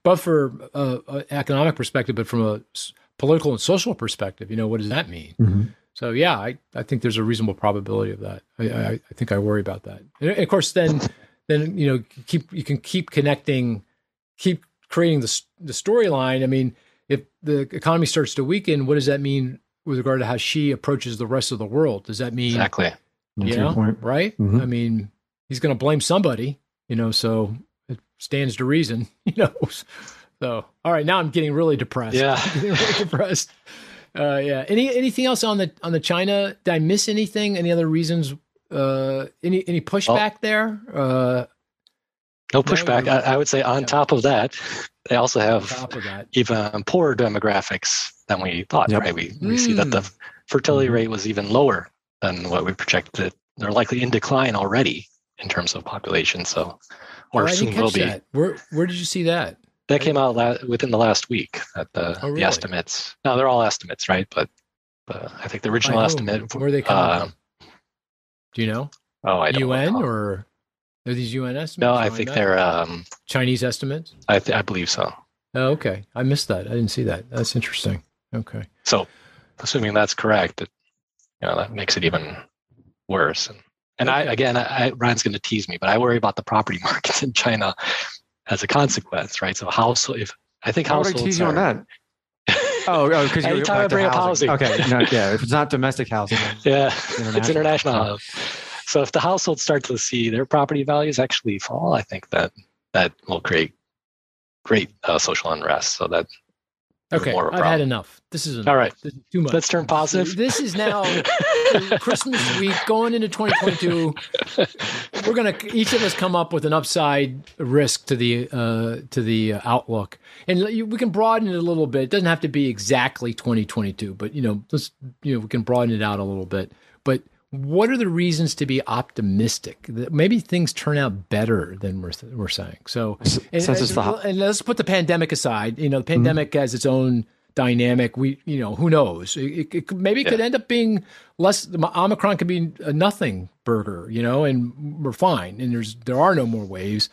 both for uh, an economic perspective, but from a political and social perspective, you know, what does that mean? Mm-hmm. So yeah, I, I think there's a reasonable probability of that. I, I, I think I worry about that. And of course, then then you know keep you can keep connecting, keep creating the the storyline. I mean, if the economy starts to weaken, what does that mean with regard to how Xi approaches the rest of the world? Does that mean
exactly?
You know, right? Mm-hmm. I mean, he's going to blame somebody. You know, so it stands to reason. You know. So, all right, now I'm getting really depressed.
Yeah,
really depressed. Uh, yeah. Any anything else on the on the China? Did I miss anything? Any other reasons? Uh, any any pushback oh. there? Uh,
no pushback. No, I, I, would say on yeah. top of that, they also have even poorer demographics than we thought. Yep. Right? We we mm. see that the mm. fertility mm-hmm. rate was even lower than what we projected. They're likely in decline already in terms of population. So,
or oh, soon will be. That. Where where did you see that?
That came out la- within the last week. At the, oh, really? the estimates. No, they're all estimates, right? But, but I think the original estimate.
Where they come uh, Do you know?
Oh, I don't
UN know. or are these UN estimates?
No, I think they're um,
Chinese estimates.
I th- I believe so.
Oh, okay. I missed that. I didn't see that. That's interesting. Okay.
So, assuming that's correct, it, you know, that makes it even worse. And, and okay. I again, I, Ryan's going to tease me, but I worry about the property markets in China as a consequence, right? So household, if I think households would I tease you on that?
oh, because oh, you're
anytime I bring up housing.
Okay, no, yeah, if it's not domestic housing,
yeah, international. it's international housing. So if the households start to see their property values actually fall, I think that that will create great uh, social unrest. So that
Okay, I've had enough. This is enough.
all right.
This is too much.
Let's turn positive.
This is now Christmas week going into 2022. We're gonna each of us come up with an upside risk to the uh, to the uh, outlook, and we can broaden it a little bit. It doesn't have to be exactly 2022, but you know, let's you know we can broaden it out a little bit. But what are the reasons to be optimistic? That maybe things turn out better than we're, we're saying. So and, and, and, let's put the pandemic aside. You know the pandemic mm-hmm. has its own dynamic. We you know who knows? It, it, maybe it yeah. could end up being less omicron could be a nothing burger you know and we're fine and there's there are no more waves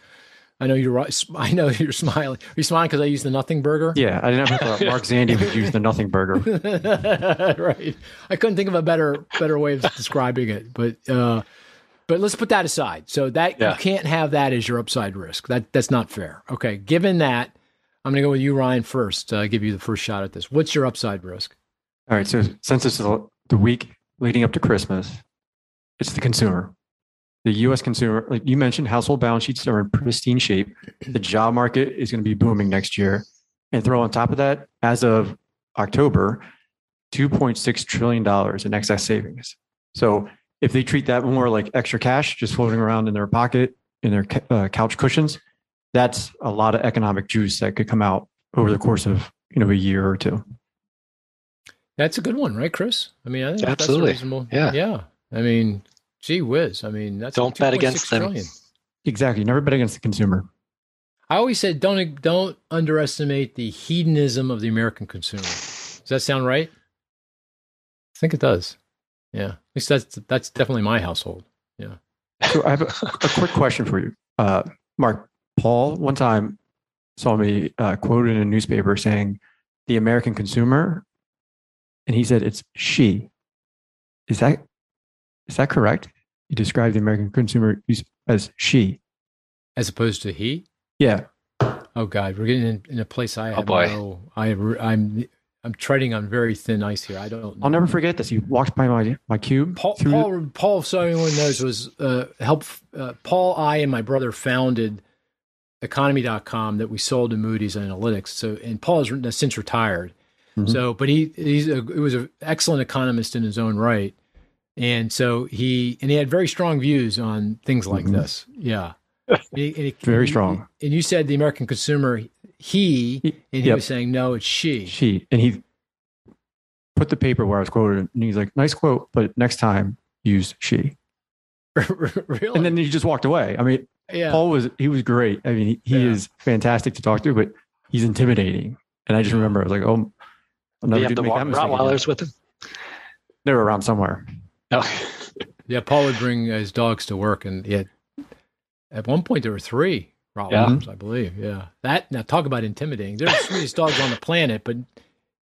I know you're right. I know you're smiling. Are you smiling because I used the nothing burger?
Yeah, I never thought Mark Zandi would use the nothing burger.
right. I couldn't think of a better better way of describing it. But uh, but let's put that aside. So that yeah. you can't have that as your upside risk. That that's not fair. Okay. Given that, I'm going to go with you, Ryan, first. Uh, give you the first shot at this. What's your upside risk?
All right. So since this is the week leading up to Christmas, it's the consumer. The US consumer, like you mentioned, household balance sheets are in pristine shape. The job market is going to be booming next year. And throw on top of that, as of October, $2.6 trillion in excess savings. So if they treat that more like extra cash just floating around in their pocket, in their uh, couch cushions, that's a lot of economic juice that could come out over the course of you know a year or two.
That's a good one, right, Chris? I mean, I think
absolutely.
That's reasonable.
Yeah,
yeah. I mean, gee whiz. I mean, that's
don't bet against
trillion.
them.
Exactly. Never bet against the consumer.
I always said don't don't underestimate the hedonism of the American consumer. Does that sound right? I think it does. Yeah, at least that's that's definitely my household. Yeah.
So I have a, a quick question for you, uh, Mark. Paul one time saw me uh, quoted in a newspaper saying, "The American consumer," and he said it's she. Is that is that correct? You describe the American consumer as she,
as opposed to he.
Yeah.
Oh God, we're getting in, in a place I
oh,
have
boy.
no. I I'm I'm treading on very thin ice here. I don't.
I'll never forget this. You walked by my my cube.
Paul, Paul, Paul, so everyone knows, was uh, help. Uh, Paul, I, and my brother founded economy.com that we sold to Moody's Analytics. So, and Paul has since retired. Mm-hmm. So, but he he's a, he was an excellent economist in his own right, and so he and he had very strong views on things like mm-hmm. this. Yeah,
and he, and he, very strong.
And you said the American consumer, he, and he yep. was saying no, it's she.
She, and he put the paper where I was quoted, and he's like, "Nice quote, but next time use she."
really?
And then he just walked away. I mean,
yeah.
Paul was he was great. I mean, he, he yeah. is fantastic to talk to, but he's intimidating. And I just remember I was like, "Oh,
I'll never do the Rottweilers with him.
They were around somewhere.
Oh.
yeah, Paul would bring uh, his dogs to work, and yet at one point there were three Rottweilers, yeah. I believe. Yeah, that now talk about intimidating. They're the sweetest dogs on the planet, but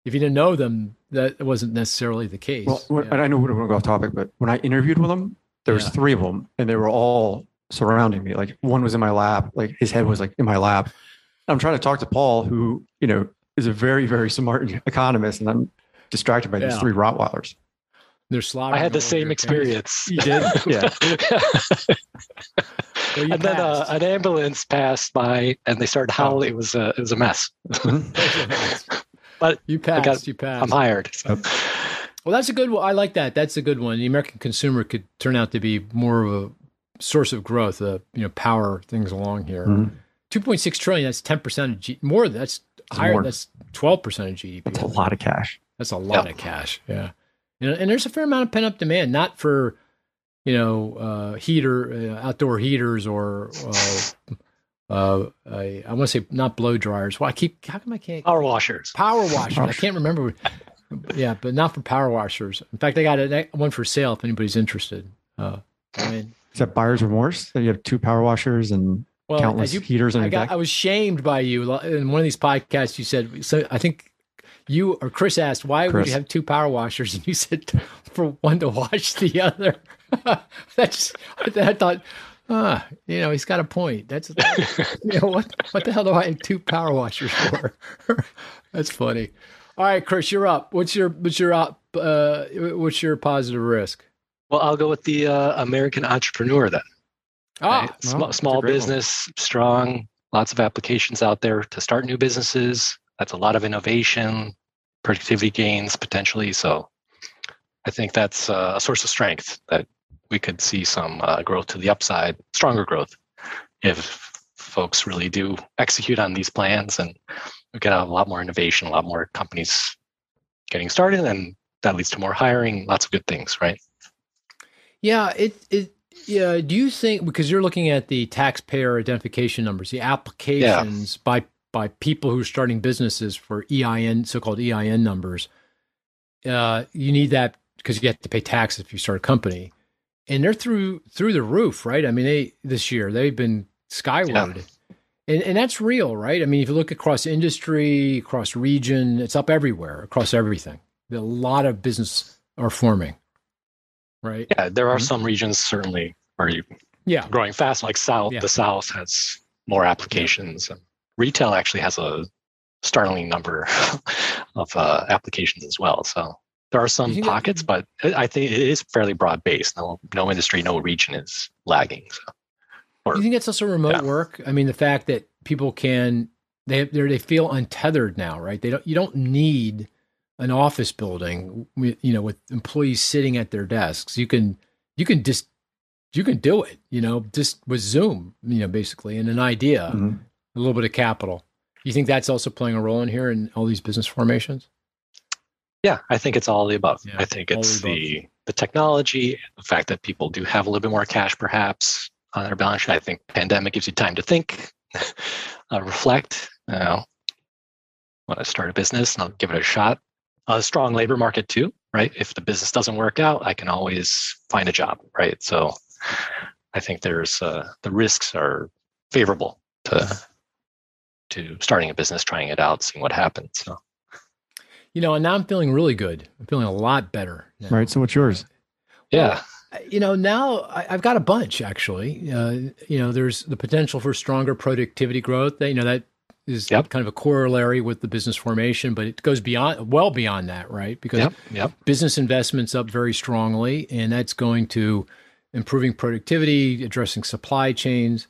if you didn't know them, that wasn't necessarily the case.
Well, yeah. I know we're going to go off topic, but when I interviewed with them, there was yeah. three of them, and they were all surrounding me. Like one was in my lap, like his head was like in my lap. I'm trying to talk to Paul, who you know is a very very smart economist, and I'm distracted by yeah. these three Rottweilers.
They're slaughtering.
I had the same experience.
You did, yeah.
well, and then uh, an ambulance passed by, and they started oh. howling. Oh. It was a it was a mess.
Mm-hmm. but you passed. Got, you passed.
I'm hired. So.
Well, that's a good one. I like that. That's a good one. The American consumer could turn out to be more of a source of growth, uh, you know, power things along here. Mm-hmm. 2.6 trillion, that's 10% of G more. That's higher. More. That's 12% of GDP.
That's a lot of cash.
That's a lot yep. of cash. Yeah. You know, and there's a fair amount of pent up demand, not for, you know, uh, heater, uh, outdoor heaters or, uh, uh, I, I want to say not blow dryers. Well, I keep, how come I can't?
Power washers.
Power washers. I can't remember. yeah, but not for power washers. In fact, I got a, one for sale if anybody's interested. Uh, I mean,
is that buyer's remorse that you have two power washers and well, countless
you,
heaters on
I, got, I was shamed by you in one of these podcasts. You said so. I think you or Chris asked why Chris. would you have two power washers, and you said for one to wash the other. That's I thought. Ah, you know, he's got a point. That's you know what? What the hell do I have two power washers for? That's funny. All right, Chris, you're up. What's your what's your up? Uh, what's your positive risk?
Well, I'll go with the uh, American entrepreneur then.
Ah,
right? small, small business, one. strong, lots of applications out there to start new businesses. That's a lot of innovation, productivity gains potentially. So I think that's a source of strength that we could see some uh, growth to the upside, stronger growth, if folks really do execute on these plans and we get a lot more innovation, a lot more companies getting started, and that leads to more hiring, lots of good things, right?
Yeah, it it yeah. Do you think because you're looking at the taxpayer identification numbers, the applications yeah. by by people who are starting businesses for EIN, so-called EIN numbers, uh, you need that because you have to pay taxes if you start a company, and they're through through the roof, right? I mean, they this year they've been skyward, Yeah. And, and that's real, right? I mean, if you look across industry, across region, it's up everywhere, across everything. A lot of business are forming right?
Yeah, there are mm-hmm. some regions certainly where you
yeah
growing fast, like South. Yeah. The South has more applications. Yeah. Retail actually has a startling number of uh, applications as well. So There are some pockets, that, but I think it is fairly broad based. No, no industry, no region is lagging. So.
Or, you think it's also remote yeah. work? I mean, the fact that people can they they feel untethered now, right? They don't you don't need an office building, you know, with employees sitting at their desks. You can you can just you can do it, you know, just with Zoom, you know, basically, and an idea, mm-hmm. A little bit of capital. You think that's also playing a role in here in all these business formations?
Yeah, I think it's all the above. Yeah, I think it's the, the, the technology, the fact that people do have a little bit more cash perhaps on their balance sheet. I think pandemic gives you time to think, uh, reflect. You know, want to start a business and I'll give it a shot. A strong labor market too, right? If the business doesn't work out, I can always find a job, right? So I think there's uh, the risks are favorable to to starting a business, trying it out, seeing what happens. So.
You know, and now I'm feeling really good. I'm feeling a lot better.
Now. Right. So what's yours?
Yeah.
Well, you know, now I, have got a bunch actually. Uh, you know, there's the potential for stronger productivity growth. That You know, that is yep. kind of a corollary with the business formation, but it goes beyond, well beyond that, right? Because yep. Yep. business investments up very strongly, and that's going to improving productivity, addressing supply chains.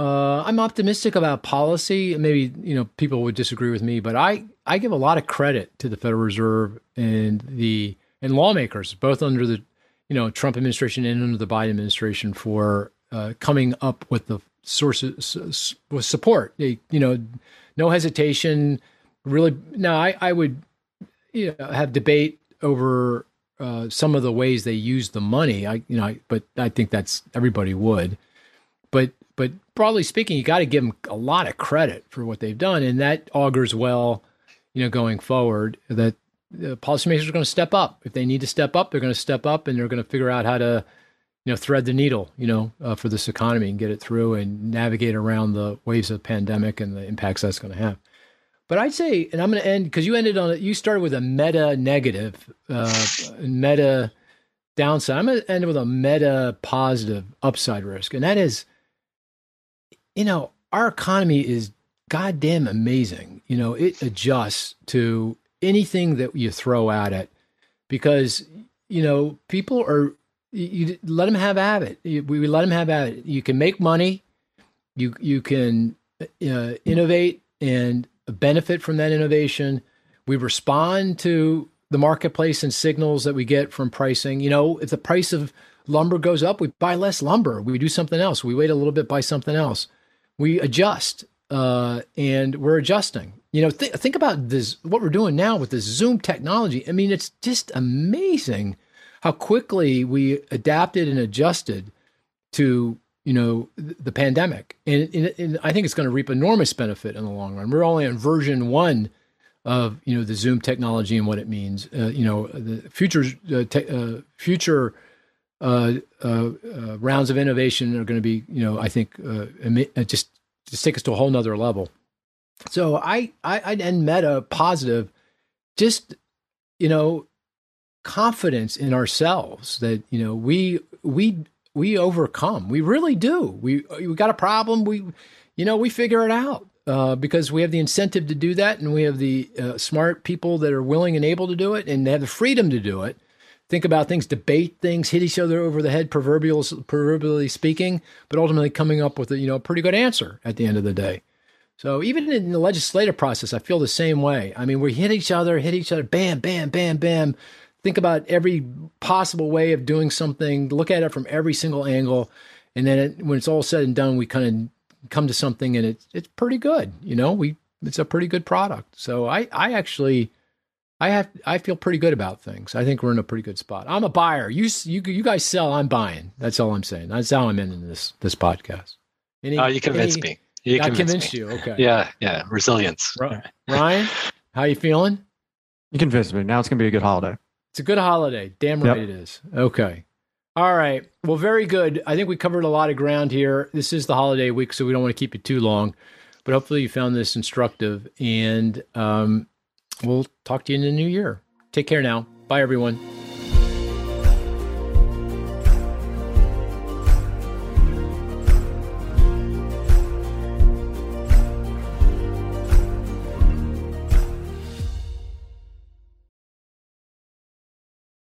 Uh, I'm optimistic about policy. Maybe you know people would disagree with me, but I I give a lot of credit to the Federal Reserve and the and lawmakers, both under the you know Trump administration and under the Biden administration, for uh, coming up with the sources with support. They, you know, no hesitation. Really, now I I would you know have debate over uh, some of the ways they use the money. I you know, I, but I think that's everybody would. Broadly speaking, you got to give them a lot of credit for what they've done, and that augurs well, you know, going forward. That the policymakers are going to step up if they need to step up. They're going to step up, and they're going to figure out how to, you know, thread the needle, you know, uh, for this economy and get it through and navigate around the waves of pandemic and the impacts that's going to have. But I'd say, and I'm going to end because you ended on it. You started with a meta negative, uh, meta downside. I'm going to end with a meta positive upside risk, and that is, you know, our economy is goddamn amazing. You know, it adjusts to anything that you throw at it because you know people are. You, let them have at it. We, we let them have at it. You can make money. You you can uh, innovate and benefit from that innovation. We respond to the marketplace and signals that we get from pricing. You know, if the price of lumber goes up, we buy less lumber. We do something else. We wait a little bit, buy something else. We adjust, uh, and we're adjusting. You know, th- think about this. What we're doing now with this Zoom technology. I mean, it's just amazing how quickly we adapted and adjusted to you know the pandemic and, and, and, i think it's going to reap enormous benefit in the long run we're only on version one of you know the zoom technology and what it means uh, you know the future uh, te- uh, future Uh, uh, uh, rounds of innovation are going to be you know i think just just take us to a whole nother level so i, I i'd end meta positive just you know confidence in ourselves that you know we we we overcome. We really do. We we got a problem. We, you know, we figure it out uh, because we have the incentive to do that, and we have the uh, smart people that are willing and able to do it, and they have the freedom to do it. Think about things, debate things, hit each other over the head, proverbial, proverbially speaking, but ultimately coming up with a you know pretty good answer at the end of the day. So even in the legislative process, I feel the same way. I mean, we hit each other, hit each other, bam, bam, bam, bam think about every possible way of doing something, look at it from every single angle, and then it, when it's all said and done, we kind of come to something, and it's it's pretty good. You know, we it's a pretty good product. So I I actually. I have I feel pretty good about things. I think we're in a pretty good spot. I'm a buyer. You you you guys sell. I'm buying. That's all I'm saying. That's how I'm ending this this podcast.
Any, oh, you convinced any, me. You
I convinced me. you. Okay.
Yeah, yeah. Resilience.
Ryan, how you feeling?
You convinced me. Now it's gonna be a good holiday.
It's a good holiday. Damn right yep. it is. Okay. All right. Well, very good. I think we covered a lot of ground here. This is the holiday week, so we don't want to keep it too long, but hopefully you found this instructive. And um, we'll talk to you in the new year. Take care now. Bye, everyone.